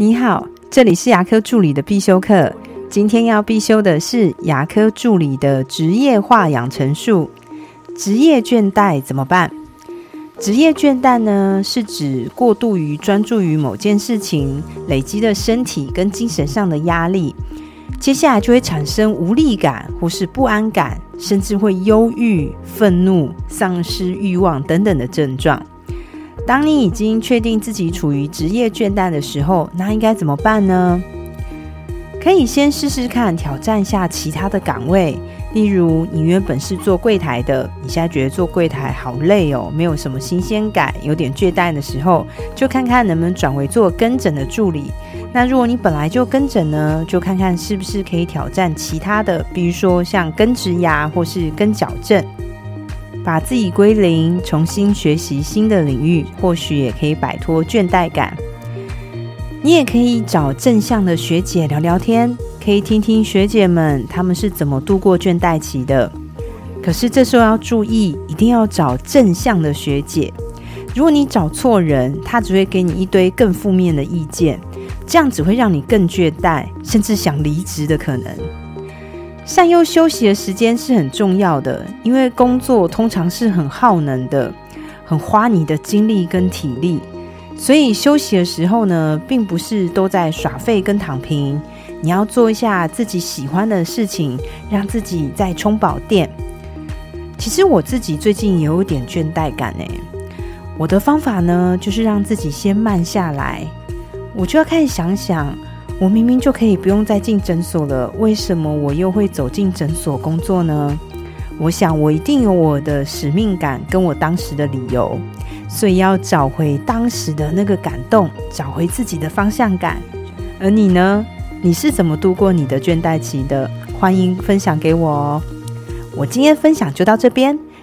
你好，这里是牙科助理的必修课。今天要必修的是牙科助理的职业化养成术。职业倦怠怎么办？职业倦怠呢，是指过度于专注于某件事情，累积的身体跟精神上的压力，接下来就会产生无力感或是不安感，甚至会忧郁、愤怒、丧失欲望等等的症状。当你已经确定自己处于职业倦怠的时候，那应该怎么办呢？可以先试试看，挑战下其他的岗位。例如，你原本是做柜台的，你现在觉得做柜台好累哦，没有什么新鲜感，有点倦怠的时候，就看看能不能转为做跟诊的助理。那如果你本来就跟诊呢，就看看是不是可以挑战其他的，比如说像根植牙或是根矫正。把自己归零，重新学习新的领域，或许也可以摆脱倦怠感。你也可以找正向的学姐聊聊天，可以听听学姐们他们是怎么度过倦怠期的。可是这时候要注意，一定要找正向的学姐。如果你找错人，他只会给你一堆更负面的意见，这样只会让你更倦怠，甚至想离职的可能。善用休息的时间是很重要的，因为工作通常是很耗能的，很花你的精力跟体力。所以休息的时候呢，并不是都在耍废跟躺平，你要做一下自己喜欢的事情，让自己再充饱电。其实我自己最近也有点倦怠感呢，我的方法呢，就是让自己先慢下来，我就要开始想想。我明明就可以不用再进诊所了，为什么我又会走进诊所工作呢？我想我一定有我的使命感，跟我当时的理由，所以要找回当时的那个感动，找回自己的方向感。而你呢？你是怎么度过你的倦怠期的？欢迎分享给我哦。我今天分享就到这边。